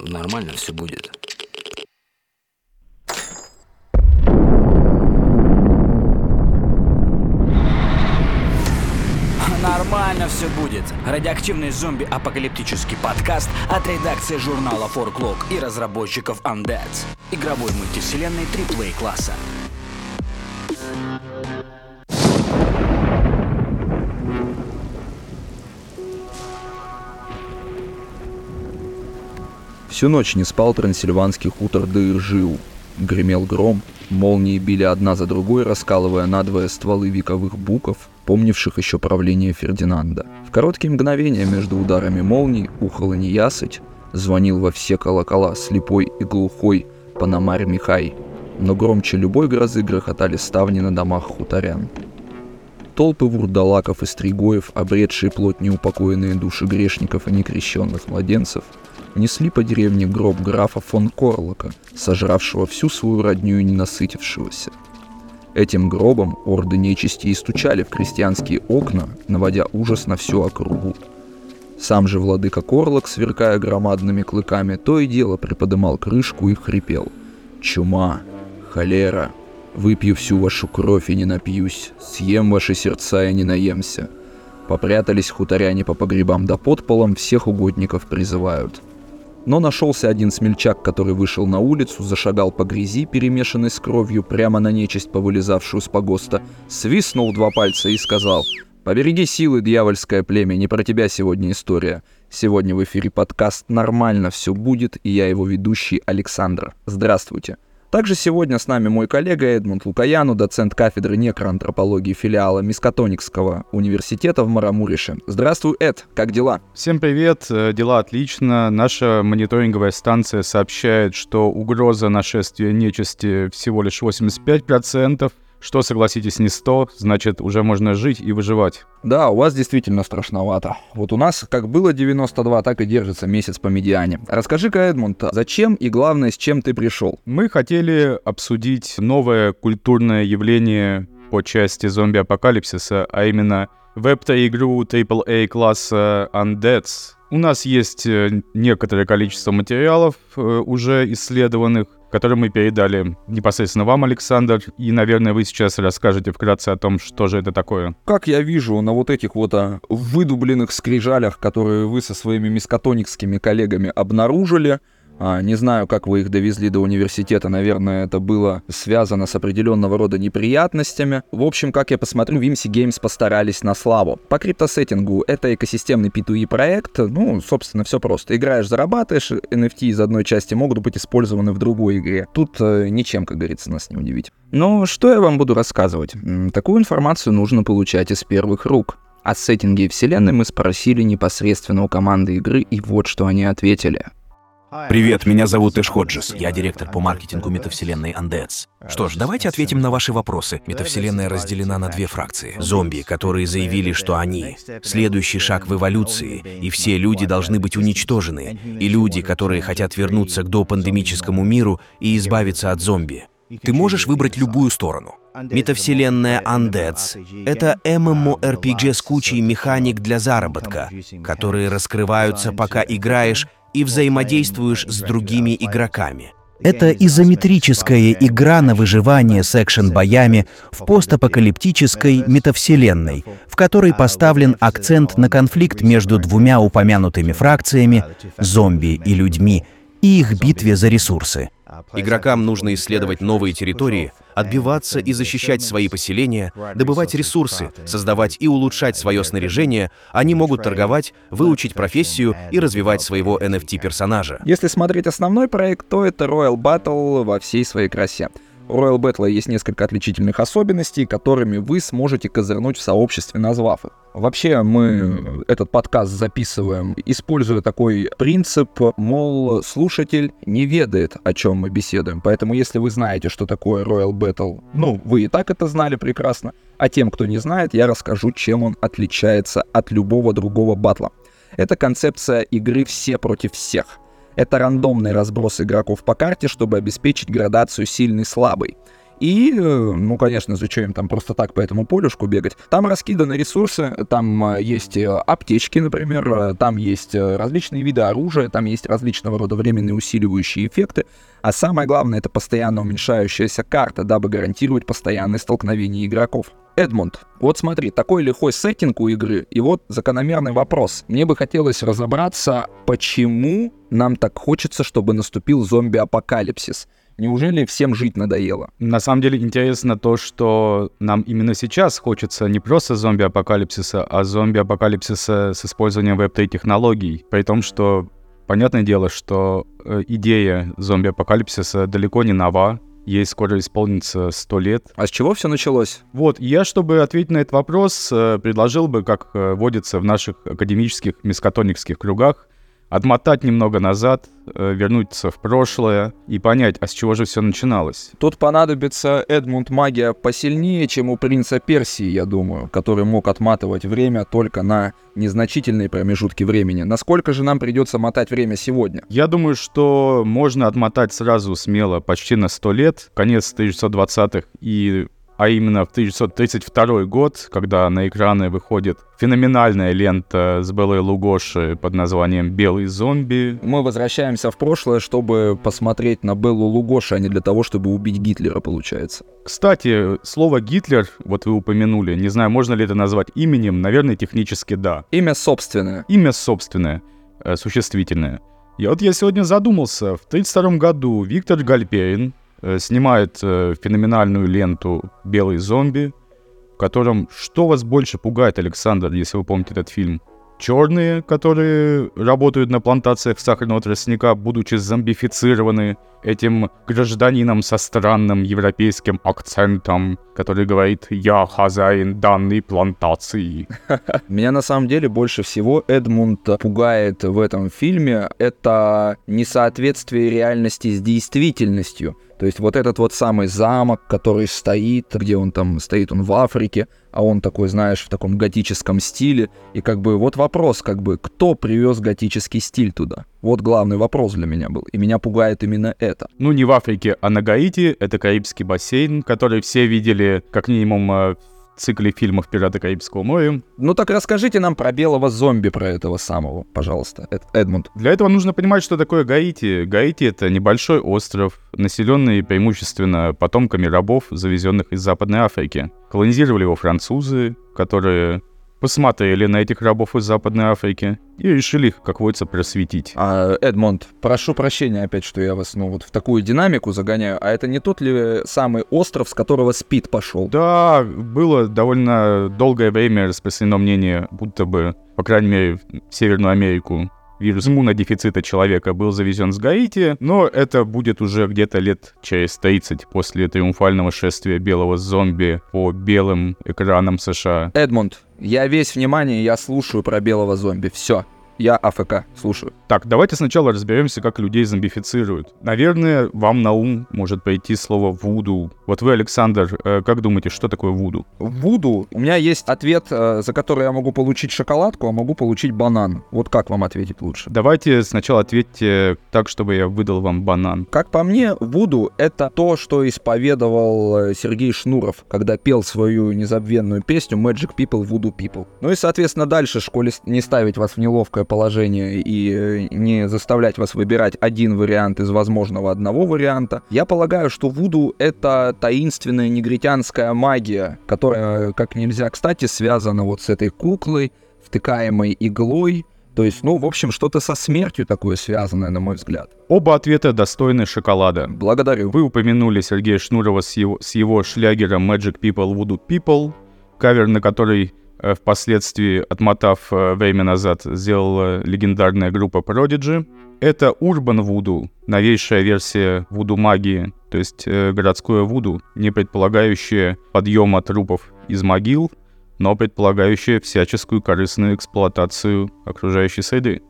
нормально все будет. Нормально все будет. Радиоактивный зомби-апокалиптический подкаст от редакции журнала Forklog и разработчиков Undead. Игровой мультивселенной AAA класса. Всю ночь не спал трансильванский хутор Дыржиу. Гремел гром, молнии били одна за другой, раскалывая надвое стволы вековых буков, помнивших еще правление Фердинанда. В короткие мгновения между ударами молний ухала неясыть, звонил во все колокола слепой и глухой Панамарь Михай, но громче любой грозы грохотали ставни на домах хуторян. Толпы вурдалаков и стригоев, обретшие плоть неупокоенные души грешников и некрещенных младенцев, несли по деревне гроб графа фон Корлока, сожравшего всю свою родню и ненасытившегося. Этим гробом орды нечисти и стучали в крестьянские окна, наводя ужас на всю округу. Сам же владыка Корлок, сверкая громадными клыками, то и дело приподымал крышку и хрипел. «Чума! Холера! Выпью всю вашу кровь и не напьюсь, съем ваши сердца и не наемся!» Попрятались хуторяне по погребам да подполам, всех угодников призывают – но нашелся один смельчак, который вышел на улицу, зашагал по грязи, перемешанной с кровью, прямо на нечисть, повылезавшую с погоста, свистнул два пальца и сказал «Побереги силы, дьявольское племя, не про тебя сегодня история. Сегодня в эфире подкаст «Нормально все будет» и я его ведущий Александр. Здравствуйте. Также сегодня с нами мой коллега Эдмунд Лукаяну, доцент кафедры некроантропологии филиала Мискатоникского университета в Марамурише. Здравствуй, Эд, как дела? Всем привет, э, дела отлично. Наша мониторинговая станция сообщает, что угроза нашествия нечисти всего лишь 85%, что, согласитесь, не 100, значит, уже можно жить и выживать. Да, у вас действительно страшновато. Вот у нас как было 92, так и держится месяц по медиане. Расскажи-ка, Эдмунд, зачем и главное, с чем ты пришел? Мы хотели обсудить новое культурное явление по части зомби-апокалипсиса, а именно веб-игру AAA класса Undeads. У нас есть э, некоторое количество материалов, э, уже исследованных, который мы передали непосредственно вам, Александр. И, наверное, вы сейчас расскажете вкратце о том, что же это такое. Как я вижу на вот этих вот а, выдубленных скрижалях, которые вы со своими мискатоникскими коллегами обнаружили, не знаю, как вы их довезли до университета, наверное, это было связано с определенного рода неприятностями. В общем, как я посмотрю, Vimsy Games постарались на славу. По криптосеттингу это экосистемный P2E проект, ну, собственно, все просто. Играешь, зарабатываешь, NFT из одной части могут быть использованы в другой игре. Тут э, ничем, как говорится, нас не удивить. Но что я вам буду рассказывать? Такую информацию нужно получать из первых рук. О сеттинге вселенной мы спросили непосредственно у команды игры, и вот что они ответили. Привет, меня зовут Эш Ходжес. Я директор по маркетингу метавселенной Undeads. Что ж, давайте ответим на ваши вопросы. Метавселенная разделена на две фракции. Зомби, которые заявили, что они — следующий шаг в эволюции, и все люди должны быть уничтожены, и люди, которые хотят вернуться к допандемическому миру и избавиться от зомби. Ты можешь выбрать любую сторону. Метавселенная Undeads — это MMORPG с кучей механик для заработка, которые раскрываются, пока играешь, и взаимодействуешь с другими игроками. Это изометрическая игра на выживание с экшен-боями в постапокалиптической метавселенной, в которой поставлен акцент на конфликт между двумя упомянутыми фракциями — зомби и людьми — и их битве за ресурсы. Игрокам нужно исследовать новые территории, отбиваться и защищать свои поселения, добывать ресурсы, создавать и улучшать свое снаряжение, они могут торговать, выучить профессию и развивать своего NFT-персонажа. Если смотреть основной проект, то это Royal Battle во всей своей красе. У Royal Battle есть несколько отличительных особенностей, которыми вы сможете козырнуть в сообществе, назвав их. Вообще мы этот подкаст записываем, используя такой принцип, мол, слушатель не ведает, о чем мы беседуем. Поэтому если вы знаете, что такое Royal Battle, ну, вы и так это знали прекрасно. А тем, кто не знает, я расскажу, чем он отличается от любого другого батла. Это концепция игры «все против всех». Это рандомный разброс игроков по карте, чтобы обеспечить градацию сильный-слабый. И, э, ну, конечно, зачем им там просто так по этому полюшку бегать? Там раскиданы ресурсы, там э, есть э, аптечки, например, там есть различные виды оружия, там есть различного рода временные усиливающие эффекты, а самое главное, это постоянно уменьшающаяся карта, дабы гарантировать постоянное столкновение игроков. Эдмунд, вот смотри, такой лихой сеттинг у игры, и вот закономерный вопрос. Мне бы хотелось разобраться, почему нам так хочется, чтобы наступил зомби-апокалипсис. Неужели всем жить надоело? На самом деле интересно то, что нам именно сейчас хочется не просто зомби-апокалипсиса, а зомби-апокалипсиса с использованием веб-3 технологий. При том, что понятное дело, что э, идея зомби-апокалипсиса далеко не нова, ей скоро исполнится 100 лет. А с чего все началось? Вот, я, чтобы ответить на этот вопрос, э, предложил бы, как э, водится в наших академических мискатоникских кругах, отмотать немного назад, э, вернуться в прошлое и понять, а с чего же все начиналось. Тут понадобится Эдмунд магия посильнее, чем у принца Персии, я думаю, который мог отматывать время только на незначительные промежутки времени. Насколько же нам придется мотать время сегодня? Я думаю, что можно отмотать сразу смело почти на 100 лет, конец 1920-х и а именно в 1932 год, когда на экраны выходит феноменальная лента с Белой Лугоши под названием «Белый зомби». Мы возвращаемся в прошлое, чтобы посмотреть на Беллу Лугоши, а не для того, чтобы убить Гитлера, получается. Кстати, слово «Гитлер», вот вы упомянули, не знаю, можно ли это назвать именем, наверное, технически да. Имя собственное. Имя собственное, э, существительное. И вот я сегодня задумался, в 1932 году Виктор Гальперин, снимает э, феноменальную ленту «Белый зомби», в котором что вас больше пугает, Александр, если вы помните этот фильм? Черные, которые работают на плантациях сахарного тростника, будучи зомбифицированы этим гражданином со странным европейским акцентом, который говорит «Я хозяин данной плантации». Меня на самом деле больше всего Эдмунд пугает в этом фильме. Это несоответствие реальности с действительностью. То есть вот этот вот самый замок, который стоит, где он там стоит, он в Африке, а он такой, знаешь, в таком готическом стиле. И как бы вот вопрос, как бы, кто привез готический стиль туда? Вот главный вопрос для меня был. И меня пугает именно это. Ну, не в Африке, а на Гаити. Это Карибский бассейн, который все видели, как минимум, э, цикле фильмов «Пираты Карибского моря». Ну так расскажите нам про белого зомби, про этого самого, пожалуйста, Эд- Эдмунд. Для этого нужно понимать, что такое Гаити. Гаити — это небольшой остров, населенный преимущественно потомками рабов, завезенных из Западной Африки. Колонизировали его французы, которые посмотрели на этих рабов из Западной Африки и решили их, как водится, просветить. А, Эдмонд, прошу прощения опять, что я вас, ну, вот в такую динамику загоняю. А это не тот ли самый остров, с которого Спид пошел? Да, было довольно долгое время распространено мнение, будто бы, по крайней мере, в Северную Америку вирус иммунодефицита человека был завезен с Гаити, но это будет уже где-то лет через 30 после триумфального шествия белого зомби по белым экранам США. Эдмунд, я весь внимание, я слушаю про белого зомби. Все, я АФК, слушаю. Так, давайте сначала разберемся, как людей зомбифицируют. Наверное, вам на ум может пойти слово «вуду». Вот вы, Александр, э, как думаете, что такое вуду? Вуду. У меня есть ответ, э, за который я могу получить шоколадку, а могу получить банан. Вот как вам ответить лучше? Давайте сначала ответьте так, чтобы я выдал вам банан. Как по мне, вуду — это то, что исповедовал э, Сергей Шнуров, когда пел свою незабвенную песню «Magic People, Voodoo People». Ну и, соответственно, дальше школе не ставить вас в неловкое положение и э, не заставлять вас выбирать один вариант из возможного одного варианта. Я полагаю, что вуду — это таинственная негритянская магия, которая, как нельзя кстати, связана вот с этой куклой, втыкаемой иглой, то есть, ну, в общем, что-то со смертью такое связанное, на мой взгляд. Оба ответа достойны шоколада. Благодарю. Вы упомянули Сергея Шнурова с его, с его шлягером Magic People Voodoo People, кавер на который э, впоследствии, отмотав э, время назад, сделала легендарная группа Prodigy. Это Urban Voodoo, новейшая версия вуду магии, то есть э, городское вуду, не предполагающее подъема трупов из могил, но предполагающее всяческую корыстную эксплуатацию окружающей среды.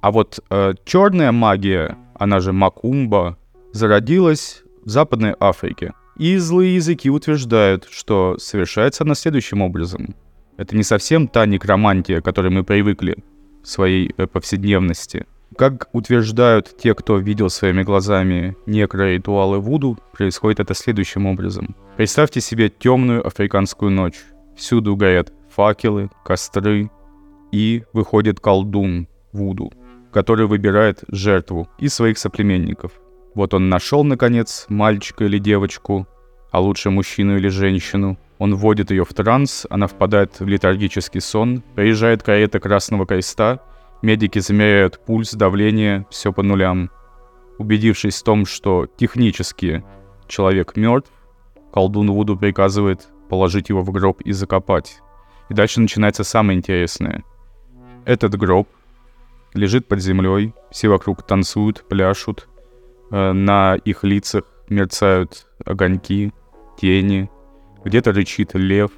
А вот э, черная магия, она же Макумба, зародилась в Западной Африке. И злые языки утверждают, что совершается она следующим образом. Это не совсем та некромантия, к которой мы привыкли в своей э, повседневности. Как утверждают те, кто видел своими глазами некроритуалы Вуду, происходит это следующим образом. Представьте себе темную африканскую ночь. Всюду горят факелы, костры, и выходит колдун Вуду, который выбирает жертву из своих соплеменников. Вот он нашел, наконец, мальчика или девочку, а лучше мужчину или женщину. Он вводит ее в транс, она впадает в летаргический сон, приезжает карета Красного Креста, медики замеряют пульс, давление, все по нулям. Убедившись в том, что технически человек мертв, колдун Вуду приказывает положить его в гроб и закопать. И дальше начинается самое интересное. Этот гроб лежит под землей, все вокруг танцуют, пляшут, э, на их лицах мерцают огоньки, тени, где-то рычит лев,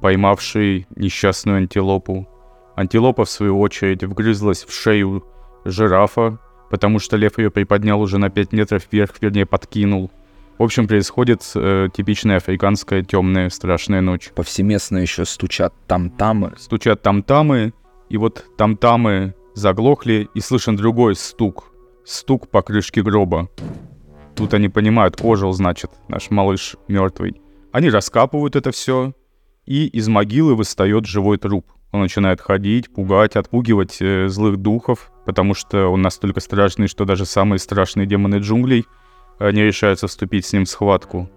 поймавший несчастную антилопу. Антилопа, в свою очередь, вгрызлась в шею жирафа, потому что лев ее приподнял уже на 5 метров вверх, вернее, подкинул. В общем, происходит э, типичная африканская темная страшная ночь. Повсеместно еще стучат там-тамы. Стучат там-тамы, и вот там-тамы заглохли, и слышен другой стук. Стук по крышке гроба. Тут они понимают, ожил, значит, наш малыш мертвый. Они раскапывают это все, и из могилы выстает живой труп. Он начинает ходить, пугать, отпугивать э, злых духов, потому что он настолько страшный, что даже самые страшные демоны джунглей э, не решаются вступить с ним в схватку.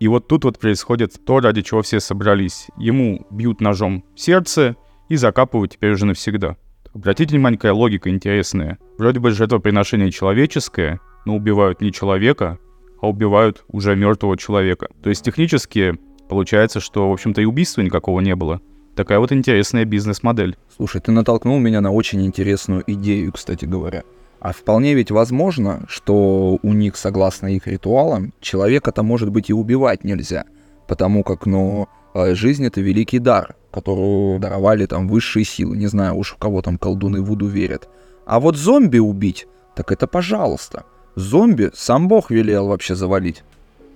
И вот тут вот происходит то, ради чего все собрались. Ему бьют ножом сердце и закапывают теперь уже навсегда. Обратите внимание, какая логика интересная. Вроде бы жертвоприношение человеческое, но убивают не человека, а убивают уже мертвого человека. То есть технически получается, что, в общем-то, и убийства никакого не было. Такая вот интересная бизнес-модель. Слушай, ты натолкнул меня на очень интересную идею, кстати говоря. А вполне ведь возможно, что у них, согласно их ритуалам, человека-то, может быть, и убивать нельзя. Потому как, ну, э, жизнь — это великий дар, который даровали там высшие силы. Не знаю уж, в кого там колдуны Вуду верят. А вот зомби убить, так это пожалуйста. Зомби сам бог велел вообще завалить.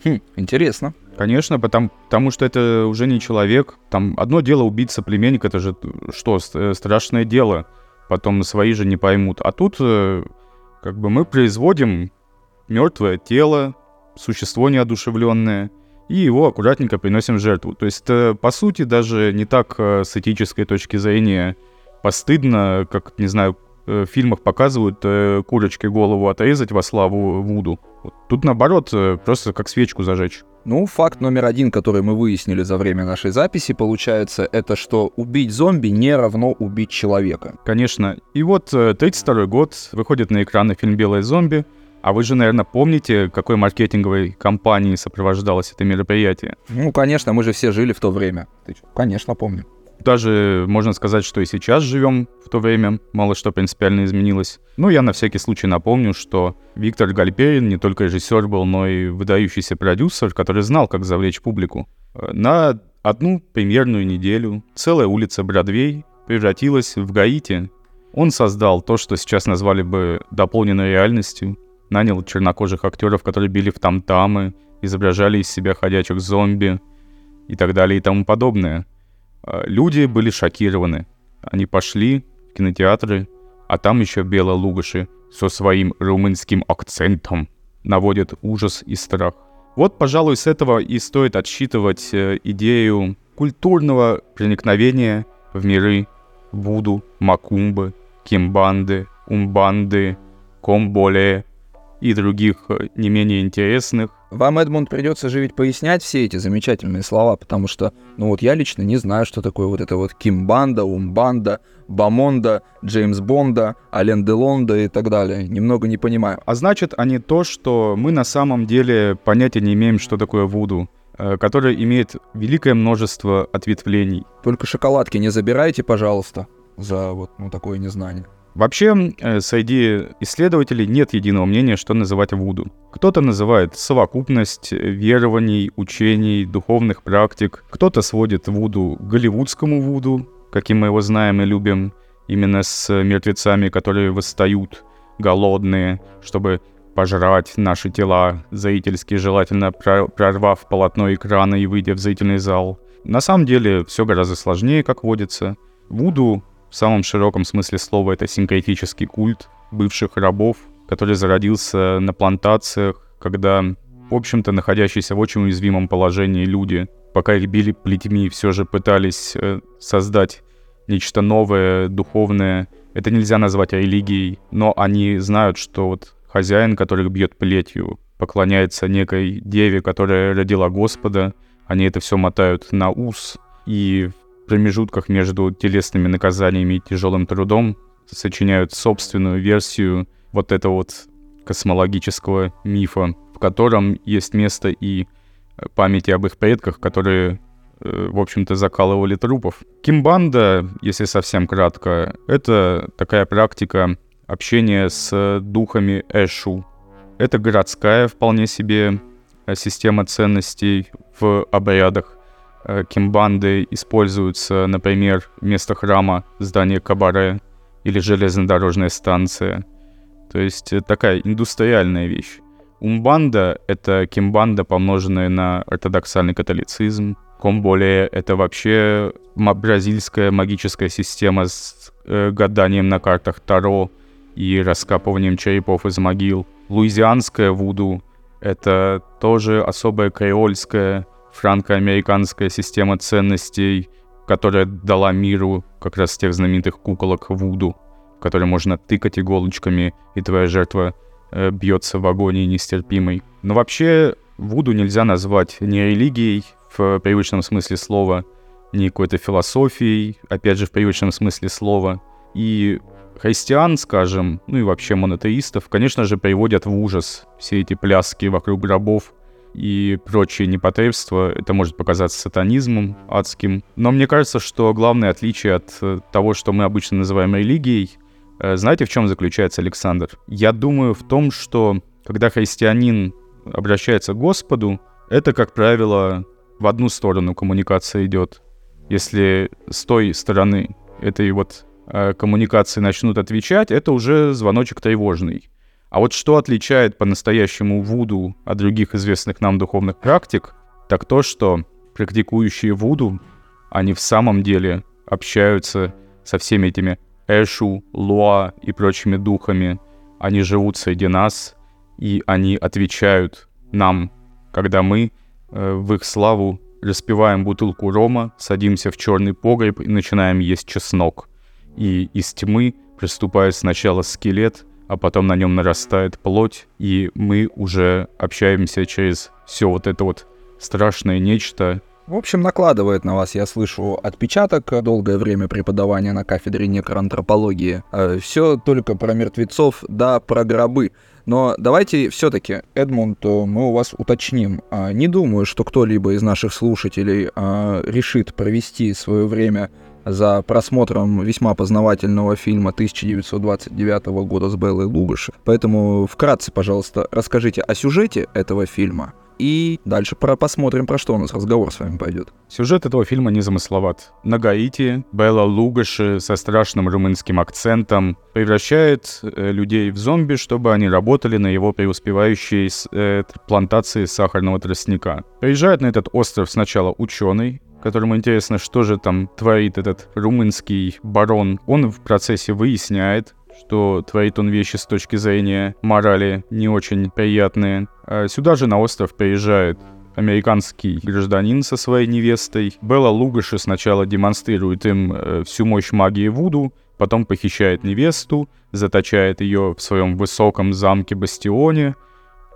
Хм, интересно. Конечно, потому, потому что это уже не человек. Там одно дело убить соплеменника, это же что, э, страшное дело. Потом свои же не поймут. А тут э, как бы мы производим мертвое тело, существо неодушевленное, и его аккуратненько приносим в жертву. То есть это, по сути, даже не так э, с этической точки зрения постыдно, как, не знаю, в фильмах показывают курочке голову отрезать во славу Вуду. Тут, наоборот, просто как свечку зажечь. Ну, факт номер один, который мы выяснили за время нашей записи, получается, это что убить зомби не равно убить человека. Конечно. И вот 32 э, год, выходит на экраны фильм «Белые зомби», а вы же, наверное, помните, какой маркетинговой кампанией сопровождалось это мероприятие? Ну, конечно, мы же все жили в то время. Ты? Конечно, помню. Даже можно сказать, что и сейчас живем в то время, мало что принципиально изменилось. Но я на всякий случай напомню, что Виктор Гальперин не только режиссер был, но и выдающийся продюсер, который знал, как завлечь публику. На одну премьерную неделю целая улица Бродвей превратилась в Гаити. Он создал то, что сейчас назвали бы дополненной реальностью, нанял чернокожих актеров, которые били в там-тамы, изображали из себя ходячих зомби и так далее и тому подобное. А, люди были шокированы. Они пошли в кинотеатры, а там еще Бела Лугаши со своим румынским акцентом наводят ужас и страх. Вот, пожалуй, с этого и стоит отсчитывать э, идею культурного проникновения в миры Вуду, Макумбы, Кимбанды, Умбанды, Комболе и других э, не менее интересных вам, Эдмунд, придется же ведь пояснять все эти замечательные слова, потому что, ну вот я лично не знаю, что такое вот это вот Кимбанда, Умбанда, Бамонда, Джеймс Бонда, Ален Делонда и так далее. Немного не понимаю. А значит, они то, что мы на самом деле понятия не имеем, что такое Вуду э, которое имеет великое множество ответвлений. Только шоколадки не забирайте, пожалуйста, за вот ну, такое незнание. Вообще, э, среди исследователей нет единого мнения, что называть Вуду. Кто-то называет совокупность верований, учений, духовных практик. Кто-то сводит Вуду к голливудскому Вуду, каким мы его знаем и любим, именно с мертвецами, которые восстают голодные, чтобы пожрать наши тела, зрительски желательно прорвав полотно экрана и выйдя в зрительный зал. На самом деле все гораздо сложнее, как водится. Вуду в самом широком смысле слова это синкретический культ, бывших рабов, который зародился на плантациях, когда, в общем-то, находящиеся в очень уязвимом положении люди, пока их били плетьми, все же пытались э, создать нечто новое, духовное. Это нельзя назвать религией, но они знают, что вот хозяин, который бьет плетью, поклоняется некой деве, которая родила Господа. Они это все мотают на ус, и промежутках между телесными наказаниями и тяжелым трудом сочиняют собственную версию вот этого вот космологического мифа, в котором есть место и памяти об их предках, которые Э, в общем-то, закалывали трупов. Кимбанда, если совсем кратко, это такая практика общения с духами Эшу. Это городская вполне себе э, система ценностей в обрядах. Э, кимбанды используются, например, вместо храма здание кабаре или железнодорожная станция. То есть такая индустриальная вещь. Умбанда — это кимбанда, помноженная на ортодоксальный католицизм, Комболе — это вообще бразильская магическая система с э, гаданием на картах Таро и раскапыванием черепов из могил. Луизианская вуду — это тоже особая креольская франко-американская система ценностей, которая дала миру как раз тех знаменитых куколок вуду, в которые можно тыкать иголочками, и твоя жертва э, бьется в агонии нестерпимой. Но вообще Вуду нельзя назвать ни религией, в привычном смысле слова, не какой-то философией, опять же, в привычном смысле слова. И христиан, скажем, ну и вообще монотеистов, конечно же, приводят в ужас все эти пляски вокруг гробов и прочие непотребства. Это может показаться сатанизмом адским. Но мне кажется, что главное отличие от э, того, что мы обычно называем религией, э, знаете, в чем заключается, Александр? Я думаю в том, что когда христианин обращается к Господу, это, как правило, в одну сторону коммуникация идет. Если с той стороны этой вот э, коммуникации начнут отвечать, это уже звоночек тревожный. А вот что отличает по-настоящему Вуду от других известных нам духовных практик, так то, что практикующие Вуду, они в самом деле общаются со всеми этими Эшу, Луа и прочими духами. Они живут среди нас, и они отвечают нам, когда мы Э, в их славу распиваем бутылку рома, садимся в черный погреб и начинаем есть чеснок. И из тьмы приступает сначала скелет, а потом на нем нарастает плоть, и мы уже общаемся через все вот это вот страшное нечто. В общем, накладывает на вас, я слышу, отпечаток долгое время преподавания на кафедре некроантропологии. Э, все только про мертвецов, да, про гробы. Но давайте все-таки, Эдмунд, мы у вас уточним. А, не думаю, что кто-либо из наших слушателей а, решит провести свое время за просмотром весьма познавательного фильма 1929 года с Беллой Лугаши. Поэтому вкратце, пожалуйста, расскажите о сюжете этого фильма и дальше про посмотрим, про что у нас разговор с вами пойдет. Сюжет этого фильма незамысловат. На Гаити Белла Лугаши со страшным румынским акцентом превращает э, людей в зомби, чтобы они работали на его преуспевающей э, плантации сахарного тростника. Приезжает на этот остров сначала ученый, которому интересно, что же там творит этот румынский барон. Он в процессе выясняет, что творит он вещи с точки зрения морали не очень приятные. А сюда же на остров приезжает американский гражданин со своей невестой. Белла Лугаши сначала демонстрирует им э, всю мощь магии Вуду, потом похищает невесту, заточает ее в своем высоком замке-бастионе.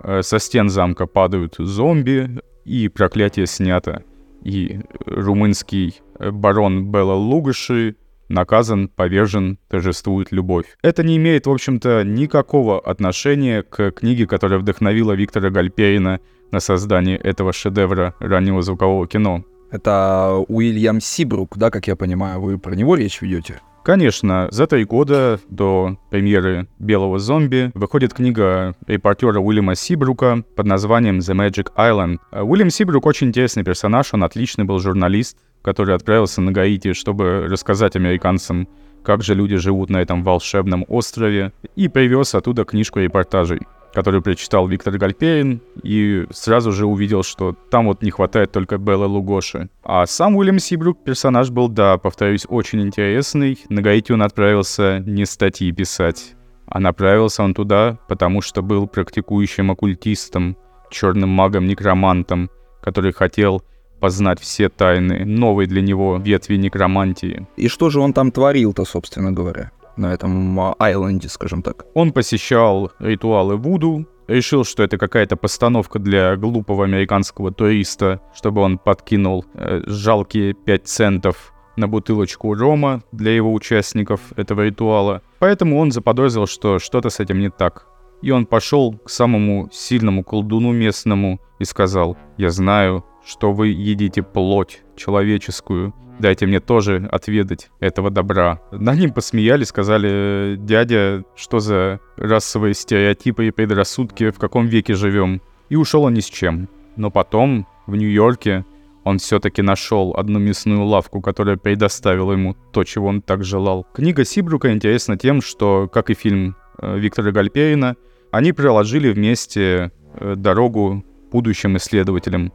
Э, со стен замка падают зомби, и проклятие снято. И румынский э, барон Белла Лугаши наказан, повержен, торжествует любовь. Это не имеет, в общем-то, никакого отношения к книге, которая вдохновила Виктора Гальперина на создание этого шедевра раннего звукового кино. Это Уильям Сибрук, да, как я понимаю, вы про него речь ведете? Конечно, за три года до премьеры «Белого зомби» выходит книга репортера Уильяма Сибрука под названием «The Magic Island». Уильям Сибрук очень интересный персонаж, он отличный был журналист, который отправился на Гаити, чтобы рассказать американцам, как же люди живут на этом волшебном острове, и привез оттуда книжку репортажей, которую прочитал Виктор Гальперин, и сразу же увидел, что там вот не хватает только Беллы Лугоши. А сам Уильям Сибрук персонаж был, да, повторюсь, очень интересный. На Гаити он отправился не статьи писать, А направился он туда, потому что был практикующим оккультистом, черным магом-некромантом, который хотел познать все тайны новой для него ветви некромантии. И что же он там творил-то, собственно говоря, на этом а, айленде, скажем так? Он посещал ритуалы Вуду, решил, что это какая-то постановка для глупого американского туриста, чтобы он подкинул э, жалкие 5 центов на бутылочку рома для его участников этого ритуала. Поэтому он заподозрил, что что-то с этим не так. И он пошел к самому сильному колдуну местному и сказал, «Я знаю, что вы едите плоть человеческую. Дайте мне тоже отведать этого добра. На ним посмеялись, сказали, дядя, что за расовые стереотипы и предрассудки, в каком веке живем. И ушел он ни с чем. Но потом, в Нью-Йорке, он все-таки нашел одну мясную лавку, которая предоставила ему то, чего он так желал. Книга Сибрука интересна тем, что, как и фильм э, Виктора Гальперина, они проложили вместе э, дорогу будущим исследователям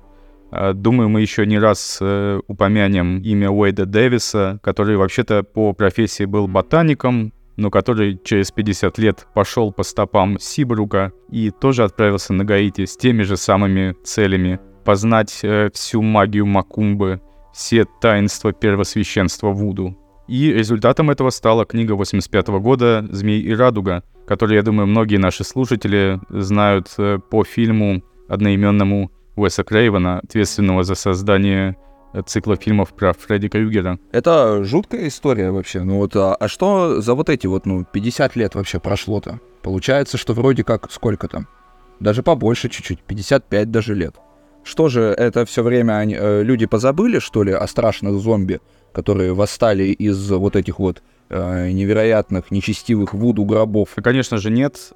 думаю, мы еще не раз э, упомянем имя Уэйда Дэвиса, который вообще-то по профессии был ботаником, но который через 50 лет пошел по стопам Сибрука и тоже отправился на Гаити с теми же самыми целями — познать э, всю магию Макумбы, все таинства первосвященства Вуду. И результатом этого стала книга 85 года «Змей и радуга», которую, я думаю, многие наши слушатели знают э, по фильму одноименному Уэса Крейвена, ответственного за создание э, цикла фильмов про Фредди Крюгера. Это жуткая история вообще. Ну вот, а, а что за вот эти вот, ну, 50 лет вообще прошло-то? Получается, что вроде как сколько там? Даже побольше чуть-чуть, 55 даже лет. Что же, это все время они, э, люди позабыли, что ли, о страшных зомби, которые восстали из вот этих вот э, невероятных, нечестивых вуду гробов? Конечно же нет.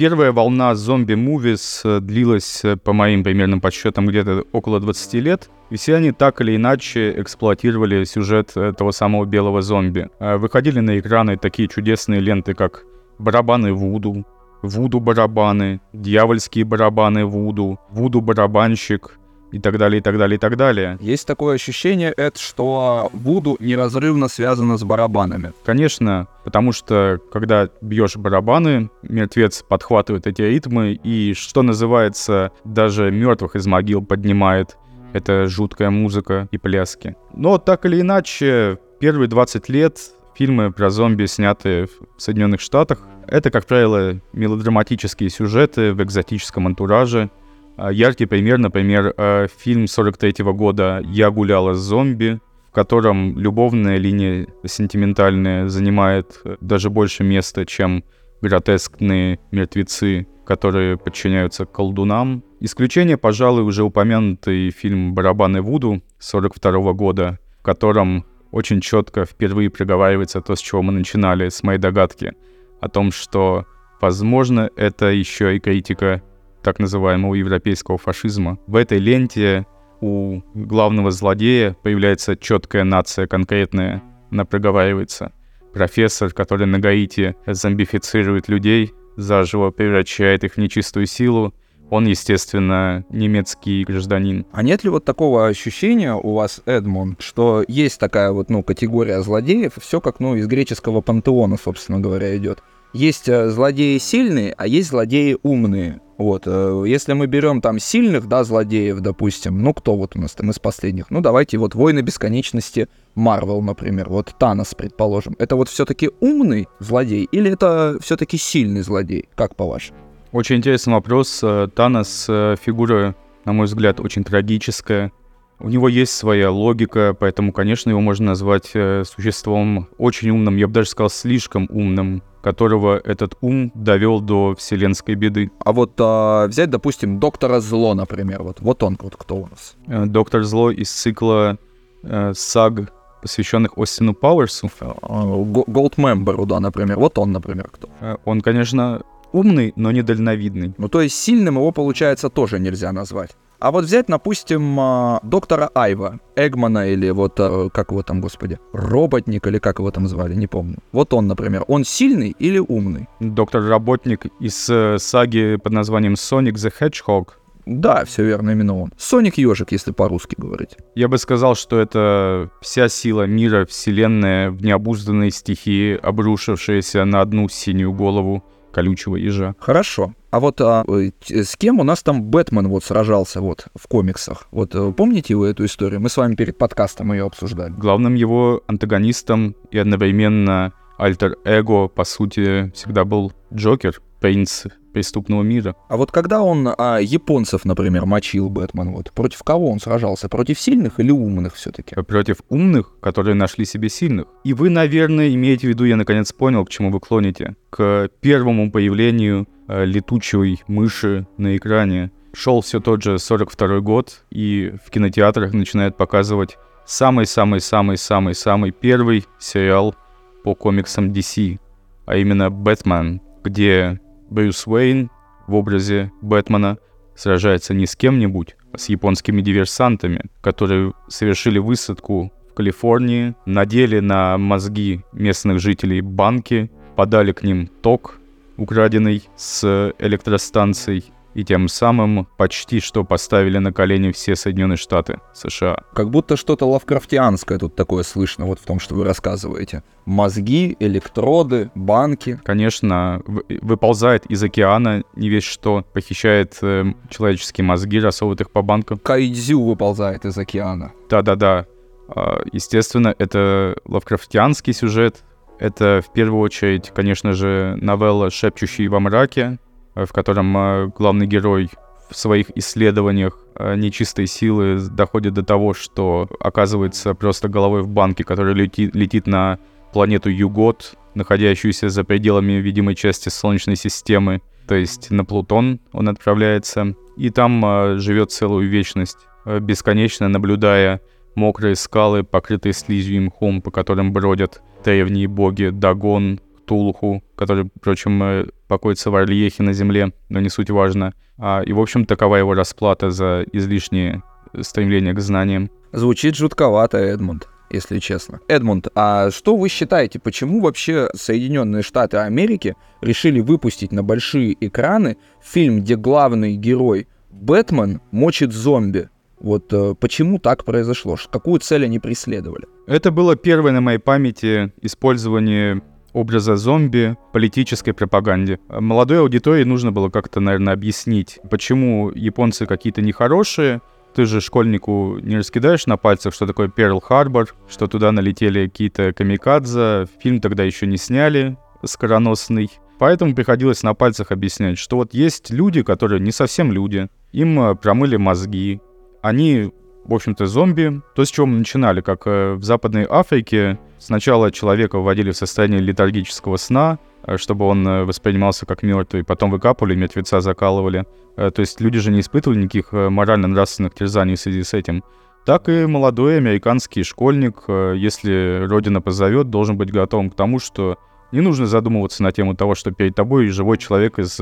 Первая волна зомби-мувис э, длилась, э, по моим примерным подсчетам, где-то около 20 лет, и все они так или иначе эксплуатировали сюжет э, того самого белого зомби. Выходили на экраны такие чудесные ленты, как «Барабаны Вуду», «Вуду-барабаны», «Дьявольские барабаны Вуду», «Вуду-барабанщик», и так далее, и так далее, и так далее. Есть такое ощущение, Эд, что Вуду неразрывно связано с барабанами. Конечно, потому что когда бьешь барабаны, мертвец подхватывает эти ритмы, и что называется, даже мертвых из могил поднимает. Это жуткая музыка и пляски. Но так или иначе, первые 20 лет фильмы про зомби, снятые в Соединенных Штатах, это, как правило, мелодраматические сюжеты в экзотическом антураже, яркий пример, например, э, фильм 43 -го года «Я гуляла с зомби», в котором любовная линия сентиментальная занимает э, даже больше места, чем гротескные мертвецы, которые подчиняются колдунам. Исключение, пожалуй, уже упомянутый фильм «Барабаны Вуду» 42 -го года, в котором очень четко впервые проговаривается то, с чего мы начинали, с моей догадки, о том, что, возможно, это еще и критика так называемого европейского фашизма. В этой ленте у главного злодея появляется четкая нация конкретная, она проговаривается. Профессор, который на Гаити зомбифицирует людей, заживо превращает их в нечистую силу, он, естественно, немецкий гражданин. А нет ли вот такого ощущения у вас, Эдмонд, что есть такая вот, ну, категория злодеев, все как, ну, из греческого пантеона, собственно говоря, идет? Есть э, злодеи сильные, а есть злодеи умные. Вот, э, если мы берем там сильных, да, злодеев, допустим, ну кто вот у нас там из последних? Ну давайте вот Войны Бесконечности Марвел, например, вот Танос, предположим. Это вот все-таки умный злодей или это все-таки сильный злодей? Как по-вашему? Очень интересный вопрос. Э, Танос э, фигура, на мой взгляд, очень трагическая. У него есть своя логика, поэтому, конечно, его можно назвать существом очень умным, я бы даже сказал, слишком умным которого этот ум довел до вселенской беды. А вот а, взять, допустим, доктора Зло, например, вот, вот он вот кто у нас. Э, Доктор Зло из цикла э, саг, посвященных Остину Пауэрсу. Голдмемберу, да, например. Вот он, например, кто. Э, он, конечно, умный, но недальновидный. Ну, то есть сильным его, получается, тоже нельзя назвать. А вот взять, допустим, а, доктора Айва, Эгмана или вот, а, как его там, господи, роботник или как его там звали, не помню. Вот он, например, он сильный или умный? Доктор-работник из э, саги под названием Sonic the Hedgehog. Да, все верно, именно он. Соник Ежик, если по-русски говорить. Я бы сказал, что это вся сила мира, вселенная в необузданной стихии, обрушившаяся на одну синюю голову колючего ежа. Хорошо. А вот а, э, с кем у нас там Бэтмен вот сражался вот в комиксах? Вот э, помните вы эту историю? Мы с вами перед подкастом ее обсуждали. Главным его антагонистом и одновременно альтер-эго, по сути, всегда был Джокер, принц преступного мира. А вот когда он а, японцев, например, мочил Бэтмен, вот против кого он сражался? Против сильных или умных все-таки? Против умных, которые нашли себе сильных. И вы, наверное, имеете в виду, я наконец понял, к чему вы клоните. К первому появлению э, летучей мыши на экране. Шел все тот же 42 год, и в кинотеатрах начинают показывать самый-самый-самый-самый-самый первый сериал по комиксам DC, а именно «Бэтмен», где Брюс Уэйн в образе Бэтмена сражается не с кем-нибудь, а с японскими диверсантами, которые совершили высадку в Калифорнии, надели на мозги местных жителей банки, подали к ним ток, украденный с электростанций, и тем самым почти что поставили на колени все Соединенные Штаты США. Как будто что-то лавкрафтианское тут такое слышно вот в том, что вы рассказываете. Мозги, электроды, банки. Конечно, вы- выползает из океана не весь что, похищает э, человеческие мозги, рассовывает их по банкам. Кайдзю выползает из океана. Да-да-да. А, Естественно, это лавкрафтианский сюжет. Это в первую очередь, конечно же, новелла «Шепчущий во мраке», в котором э, главный герой в своих исследованиях э, нечистой силы доходит до того, что оказывается просто головой в банке, который лети- летит на планету Югот, находящуюся за пределами видимой части Солнечной системы, то есть на Плутон он отправляется, и там э, живет целую вечность, э, бесконечно наблюдая мокрые скалы, покрытые слизью и мхом, по которым бродят древние боги Дагон, Тулху, который, впрочем, э, покоится в Арлиехе на земле, но не суть важно. А, и, в общем, такова его расплата за излишнее стремление к знаниям. Звучит жутковато, Эдмунд, если честно. Эдмунд, а что вы считаете, почему вообще Соединенные Штаты Америки решили выпустить на большие экраны фильм, где главный герой Бэтмен мочит зомби? Вот э, почему так произошло? Какую цель они преследовали? Это было первое на моей памяти использование образа зомби политической пропаганде. Молодой аудитории нужно было как-то, наверное, объяснить, почему японцы какие-то нехорошие. Ты же школьнику не раскидаешь на пальцах, что такое Перл-Харбор, что туда налетели какие-то камикадзе. Фильм тогда еще не сняли, скороносный. Поэтому приходилось на пальцах объяснять, что вот есть люди, которые не совсем люди. Им э, промыли мозги. Они в общем-то, зомби. То, с чего мы начинали, как э, в Западной Африке, сначала человека вводили в состояние летаргического сна, э, чтобы он э, воспринимался как мертвый, потом выкапывали, мертвеца закалывали. То есть люди же не испытывали никаких морально-нравственных терзаний в связи с этим. Так и молодой американский школьник, если родина позовет, должен быть готовым к тому, что не нужно задумываться на тему того, что перед тобой живой человек из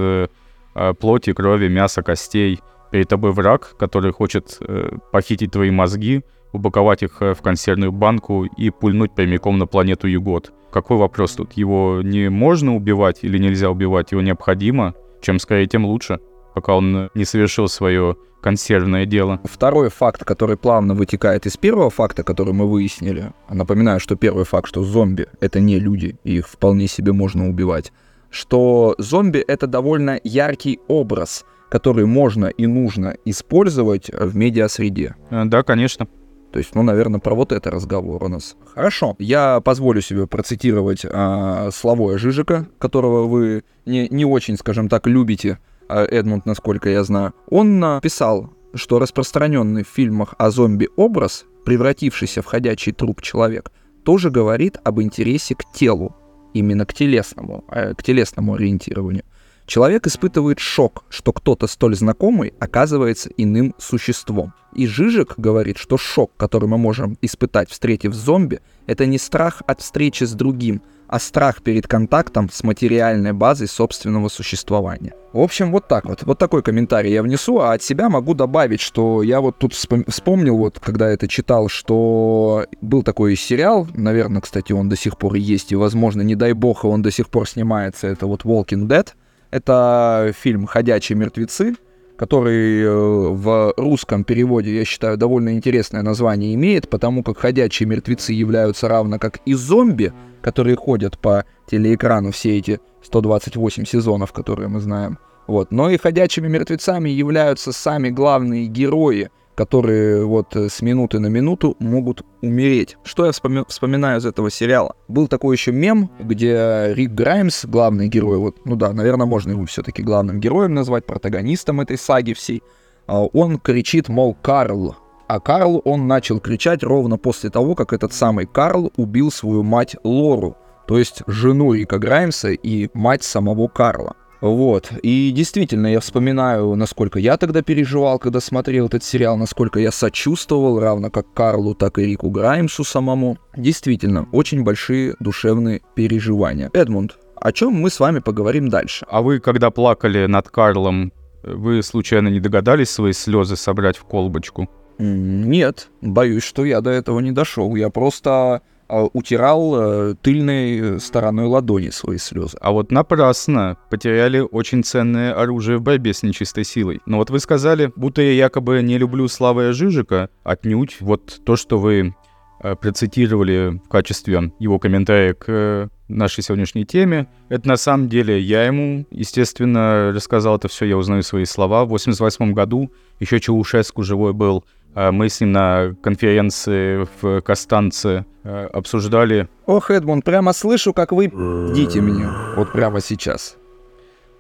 плоти, крови, мяса, костей. Перед тобой враг, который хочет э, похитить твои мозги, упаковать их э, в консервную банку и пульнуть прямиком на планету Югот. Какой вопрос тут? Его не можно убивать или нельзя убивать? Его необходимо? Чем скорее, тем лучше, пока он не совершил свое консервное дело. Второй факт, который плавно вытекает из первого факта, который мы выяснили. Напоминаю, что первый факт, что зомби — это не люди, и их вполне себе можно убивать. Что зомби — это довольно яркий образ, который можно и нужно использовать в медиасреде. Э, Да, конечно. То есть, ну, наверное, про вот это разговор у нас. Хорошо. Я позволю себе процитировать а, Славоя Жижика, которого вы не, не очень, скажем так, любите, а, Эдмунд, насколько я знаю. Он написал, что распространенный в фильмах о зомби образ, превратившийся в ходячий труп человек, тоже говорит об интересе к телу, именно к телесному, э, к телесному ориентированию. Человек испытывает шок, что кто-то столь знакомый оказывается иным существом. И Жижик говорит, что шок, который мы можем испытать, встретив зомби, это не страх от встречи с другим, а страх перед контактом с материальной базой собственного существования. В общем, вот так вот. Вот такой комментарий я внесу, а от себя могу добавить, что я вот тут вспом- вспомнил, вот когда это читал, что был такой сериал, наверное, кстати, он до сих пор есть, и, возможно, не дай бог, он до сих пор снимается, это вот Walking Dead. Это фильм «Ходячие мертвецы», который э, в русском переводе, я считаю, довольно интересное название имеет, потому как ходячие мертвецы являются равно как и зомби, которые ходят по телеэкрану все эти 128 сезонов, которые мы знаем. Вот. Но и ходячими мертвецами являются сами главные герои, которые вот э, с минуты на минуту могут умереть. Что я вспоми- вспоминаю из этого сериала? Был такой еще мем, где Рик Граймс, главный герой, вот, ну да, наверное, можно его все-таки главным героем назвать, протагонистом этой саги всей, а, он кричит, мол, Карл. А Карл, он начал кричать ровно после того, как этот самый Карл убил свою мать Лору, то есть жену Рика Граймса и мать самого Карла. Вот. И действительно, я вспоминаю, насколько я тогда переживал, когда смотрел этот сериал, насколько я сочувствовал, равно как Карлу, так и Рику Граймсу самому. Действительно, очень большие душевные переживания. Эдмунд, о чем мы с вами поговорим дальше? А вы, когда плакали над Карлом, вы случайно не догадались свои слезы собрать в колбочку? Нет, боюсь, что я до этого не дошел. Я просто утирал э, тыльной стороной ладони свои слезы. А вот напрасно потеряли очень ценное оружие в борьбе с нечистой силой. Но вот вы сказали, будто я якобы не люблю Славы Жижика, отнюдь вот то, что вы э, процитировали в качестве его комментария к э, нашей сегодняшней теме. Это на самом деле я ему, естественно, рассказал это все, я узнаю свои слова. В 88 году еще Чаушеску живой был, а мы с ним на конференции в Костанце э, обсуждали... Ох, Эдмунд, прямо слышу, как вы дите меня. Вот прямо сейчас.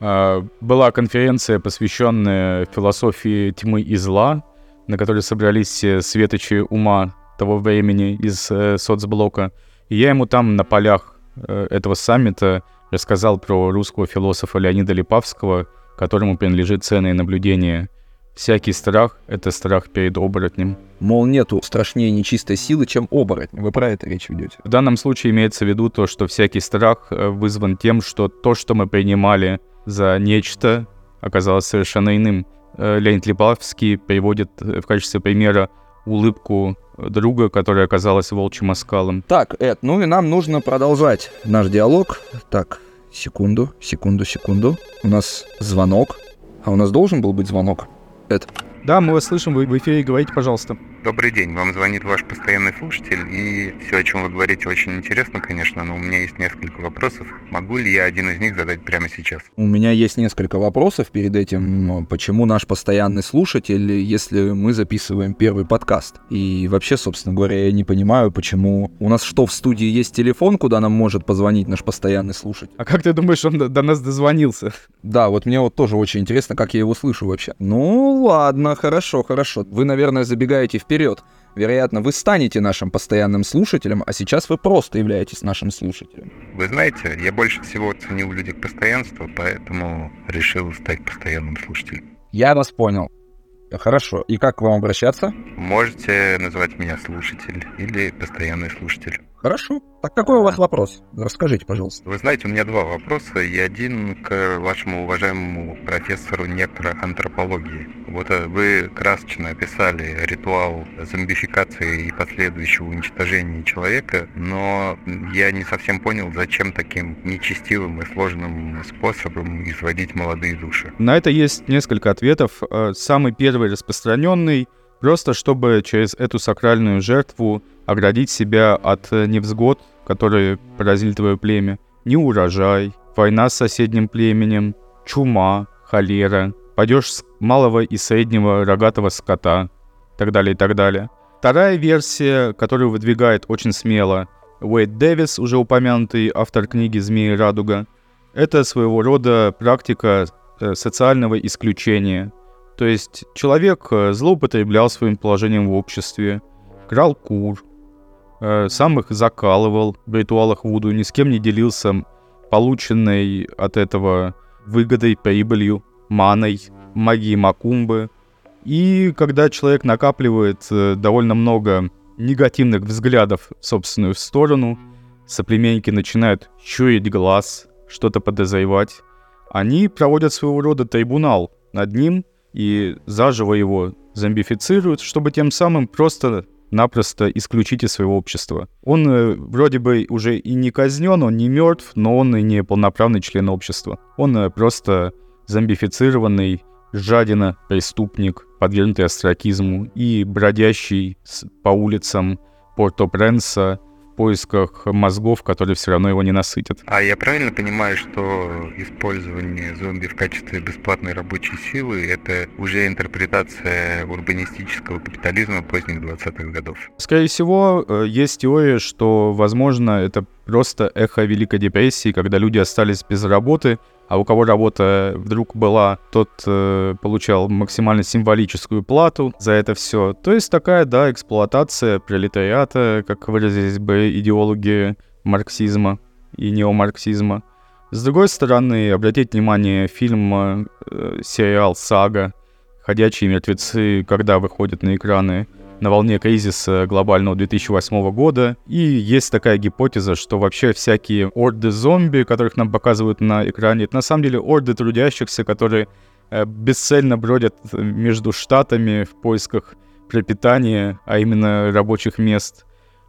А, была конференция, посвященная философии тьмы и зла, на которой собрались светочи ума того времени из э, соцблока. И я ему там на полях э, этого саммита рассказал про русского философа Леонида Липавского, которому принадлежит ценное наблюдение Всякий страх — это страх перед оборотнем. Мол, нету страшнее нечистой силы, чем оборотень. Вы про это речь ведете? В данном случае имеется в виду то, что всякий страх э, вызван тем, что то, что мы принимали за нечто, оказалось совершенно иным. Э, Леонид Липовский приводит э, в качестве примера улыбку друга, которая оказалась волчьим оскалом. Так, Эд, ну и нам нужно продолжать наш диалог. Так, секунду, секунду, секунду. У нас звонок. А у нас должен был быть звонок? Это. Да, мы вас слышим, вы в эфире, говорите, пожалуйста. Добрый день, вам звонит ваш постоянный слушатель, и все, о чем вы говорите, очень интересно, конечно, но у меня есть несколько вопросов. Могу ли я один из них задать прямо сейчас? У меня есть несколько вопросов перед этим. Почему наш постоянный слушатель, если мы записываем первый подкаст? И вообще, собственно говоря, я не понимаю, почему... У нас что, в студии есть телефон, куда нам может позвонить наш постоянный слушатель? А как ты думаешь, он до, до нас дозвонился? Да, вот мне вот тоже очень интересно, как я его слышу вообще. Ну, ладно, хорошо, хорошо. Вы, наверное, забегаете вперед. Вероятно, вы станете нашим постоянным слушателем, а сейчас вы просто являетесь нашим слушателем. Вы знаете, я больше всего ценю в людях постоянство, поэтому решил стать постоянным слушателем. Я вас понял. Хорошо. И как к вам обращаться? Можете называть меня слушатель или постоянный слушатель. Хорошо. Так какой у вас вопрос? Расскажите, пожалуйста. Вы знаете, у меня два вопроса, и один к вашему уважаемому профессору некроантропологии. Вот э, вы красочно описали ритуал зомбификации и последующего уничтожения человека, но я не совсем понял, зачем таким нечестивым и сложным способом изводить молодые души. На это есть несколько ответов. Э, самый первый распространенный Просто чтобы через эту сакральную жертву оградить себя от э, невзгод, которые поразили твое племя. Неурожай, война с соседним племенем, чума, холера, падеж с малого и среднего рогатого скота, и так далее, и так далее. Вторая версия, которую выдвигает очень смело Уэйд Дэвис, уже упомянутый автор книги «Змеи радуга», это своего рода практика э, социального исключения – то есть человек э, злоупотреблял своим положением в обществе, крал кур, э, сам их закалывал в ритуалах Вуду, ни с кем не делился полученной от этого выгодой, прибылью, маной, магией Макумбы. И когда человек накапливает э, довольно много негативных взглядов в собственную сторону, соплеменники начинают чуять глаз, что-то подозревать, они проводят своего рода трибунал над ним – и заживо его зомбифицируют, чтобы тем самым просто-напросто исключить из своего общества. Он э, вроде бы уже и не казнен, он не мертв, но он и не полноправный член общества. Он э, просто зомбифицированный жадина, преступник, подвергнутый астракизму и бродящий по улицам Порто-Пренса поисках мозгов, которые все равно его не насытят. А я правильно понимаю, что использование зомби в качестве бесплатной рабочей силы — это уже интерпретация урбанистического капитализма поздних 20-х годов? Скорее всего, э, есть теория, что, возможно, это просто эхо Великой депрессии, когда люди остались без работы, а у кого работа вдруг была, тот э, получал максимально символическую плату за это все. То есть такая, да, эксплуатация пролетариата, как выразились бы идеологи марксизма и неомарксизма. С другой стороны, обратите внимание, фильм, э, сериал «Сага», «Ходячие мертвецы», когда выходят на экраны, на волне кризиса глобального 2008 года. И есть такая гипотеза, что вообще всякие орды зомби, которых нам показывают на экране, это на самом деле орды трудящихся, которые э, бесцельно бродят между штатами в поисках пропитания, а именно рабочих мест.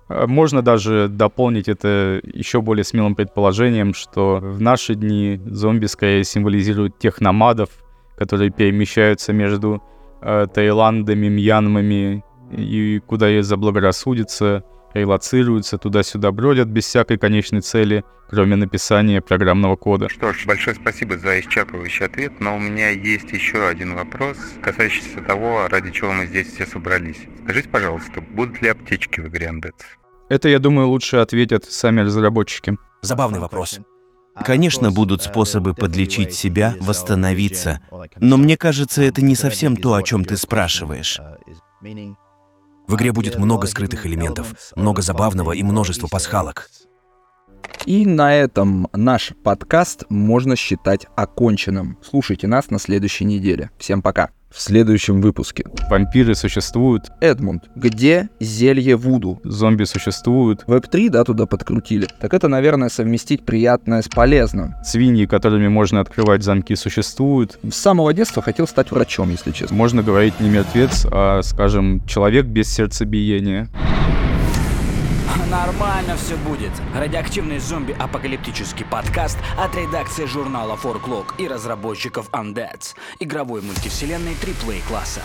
Э, можно даже дополнить это еще более смелым предположением, что в наши дни зомби скорее символизируют тех номадов, которые перемещаются между э, Таиландами, Мьянмами и куда ей заблагорассудится, релацируются, туда-сюда бродят без всякой конечной цели, кроме написания программного кода. Что ж, большое спасибо за исчерпывающий ответ, но у меня есть еще один вопрос, касающийся того, ради чего мы здесь все собрались. Скажите, пожалуйста, будут ли аптечки в игре Undead? Это, я думаю, лучше ответят сами разработчики. Забавный вопрос. Конечно, будут способы подлечить себя, восстановиться, но мне кажется, это не совсем то, о чем ты спрашиваешь. В игре будет много скрытых элементов, много забавного и множество пасхалок. И на этом наш подкаст можно считать оконченным. Слушайте нас на следующей неделе. Всем пока в следующем выпуске. Вампиры существуют. Эдмунд, где зелье Вуду? Зомби существуют. Веб-3, да, туда подкрутили. Так это, наверное, совместить приятное с полезным. Свиньи, которыми можно открывать замки, существуют. С самого детства хотел стать врачом, если честно. Можно говорить не мертвец, а, скажем, человек без сердцебиения. Нормально все будет. Радиоактивный зомби-апокалиптический подкаст от редакции журнала Forklog и разработчиков Undead. Игровой мультивселенной AAA класса.